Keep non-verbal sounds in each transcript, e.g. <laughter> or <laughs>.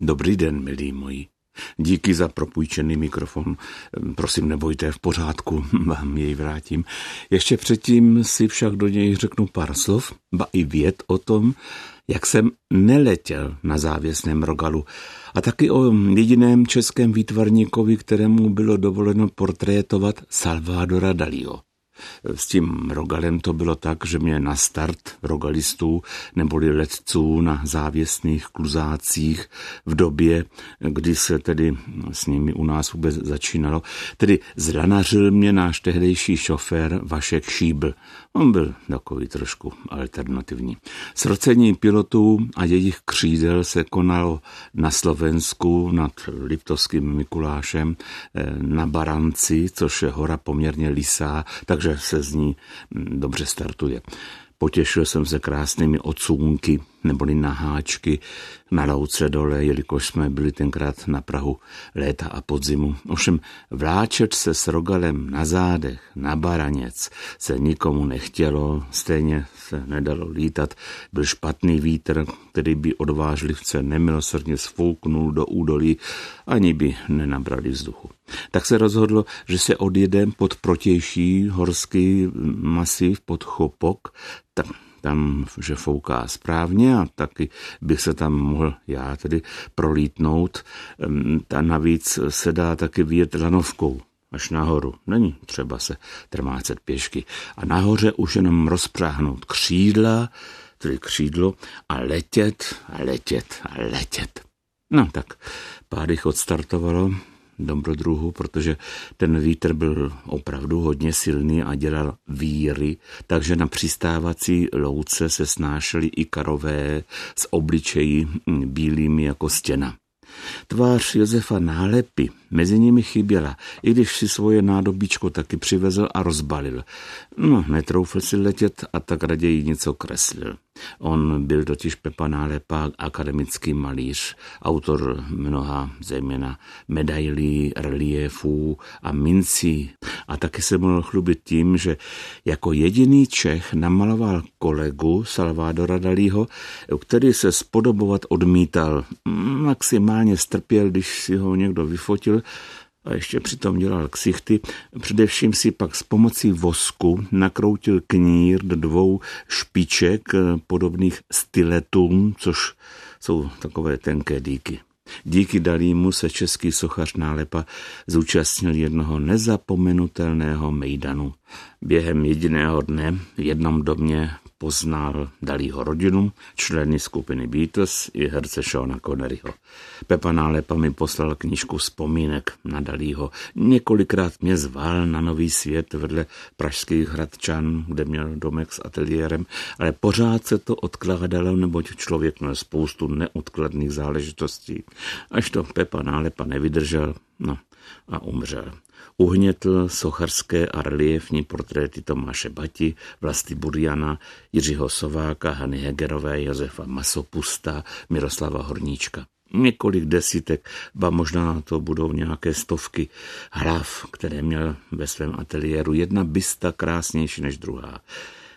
Dobrý den, milí moji. Díky za propůjčený mikrofon. Prosím, nebojte, v pořádku, <laughs> vám jej vrátím. Ještě předtím si však do něj řeknu pár slov, ba i věd o tom, jak jsem neletěl na závěsném rogalu a taky o jediném českém výtvarníkovi, kterému bylo dovoleno portrétovat Salvadora Dalího. S tím rogalem to bylo tak, že mě na start rogalistů neboli letců na závěsných kluzácích v době, kdy se tedy s nimi u nás vůbec začínalo, tedy zranařil mě náš tehdejší šofér Vašek Šíbl. On byl takový trošku alternativní. Srocení pilotů a jejich křídel se konalo na Slovensku nad Liptovským Mikulášem eh, na Baranci, což je hora poměrně lisá, takže že se z ní mm, dobře startuje. Potěšil jsem se krásnými odsůnky neboli naháčky na louce dole, jelikož jsme byli tenkrát na Prahu léta a podzimu. Ovšem vláčet se s rogalem na zádech, na baraněc, se nikomu nechtělo, stejně se nedalo lítat. Byl špatný vítr, který by odvážlivce nemilosrdně sfouknul do údolí, ani by nenabrali vzduchu. Tak se rozhodlo, že se odjedem pod protější horský masiv pod Chopok, tam tam, že fouká správně a taky bych se tam mohl já tedy prolítnout. A navíc se dá taky vyjet lanovkou až nahoru. Není třeba se trmácet pěšky. A nahoře už jenom rozpráhnout křídla, tedy křídlo a letět a letět a letět. No tak pár jich odstartovalo, dobrodruhu, protože ten vítr byl opravdu hodně silný a dělal víry, takže na přistávací louce se snášely i karové s obličeji bílými jako stěna. Tvář Josefa nálepy mezi nimi chyběla, i když si svoje nádobíčko taky přivezl a rozbalil. No, netroufl si letět a tak raději něco kreslil. On byl totiž Pepa Nálepa, akademický malíř, autor mnoha zejména medailí, reliefů a mincí. A taky se mohl chlubit tím, že jako jediný Čech namaloval kolegu Salvadora Dalího, který se spodobovat odmítal. Maximálně strpěl, když si ho někdo vyfotil, a ještě přitom dělal ksichty. Především si pak s pomocí vosku nakroutil knír do dvou špiček eh, podobných styletům, což jsou takové tenké díky. Díky Dalímu se český sochař Nálepa zúčastnil jednoho nezapomenutelného mejdanu. Během jediného dne v jednom domě poznal Dalího rodinu, členy skupiny Beatles i herce Seana Conneryho. Pepa Nálepa mi poslal knížku vzpomínek na Dalího. Několikrát mě zval na nový svět vedle pražských hradčan, kde měl domek s ateliérem, ale pořád se to odkládalo, neboť člověk měl spoustu neodkladných záležitostí. Až to Pepa Nálepa nevydržel, no a umřel uhnětl socharské a reliefní portréty Tomáše Bati, Vlasty Buriana, Jiřího Sováka, Hany Hegerové, Josefa Masopusta, Miroslava Horníčka. Několik desítek, ba možná to budou nějaké stovky hlav, které měl ve svém ateliéru. Jedna bysta krásnější než druhá.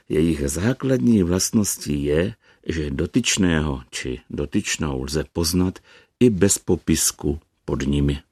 Jejich základní vlastností je, že dotyčného či dotyčnou lze poznat i bez popisku pod nimi.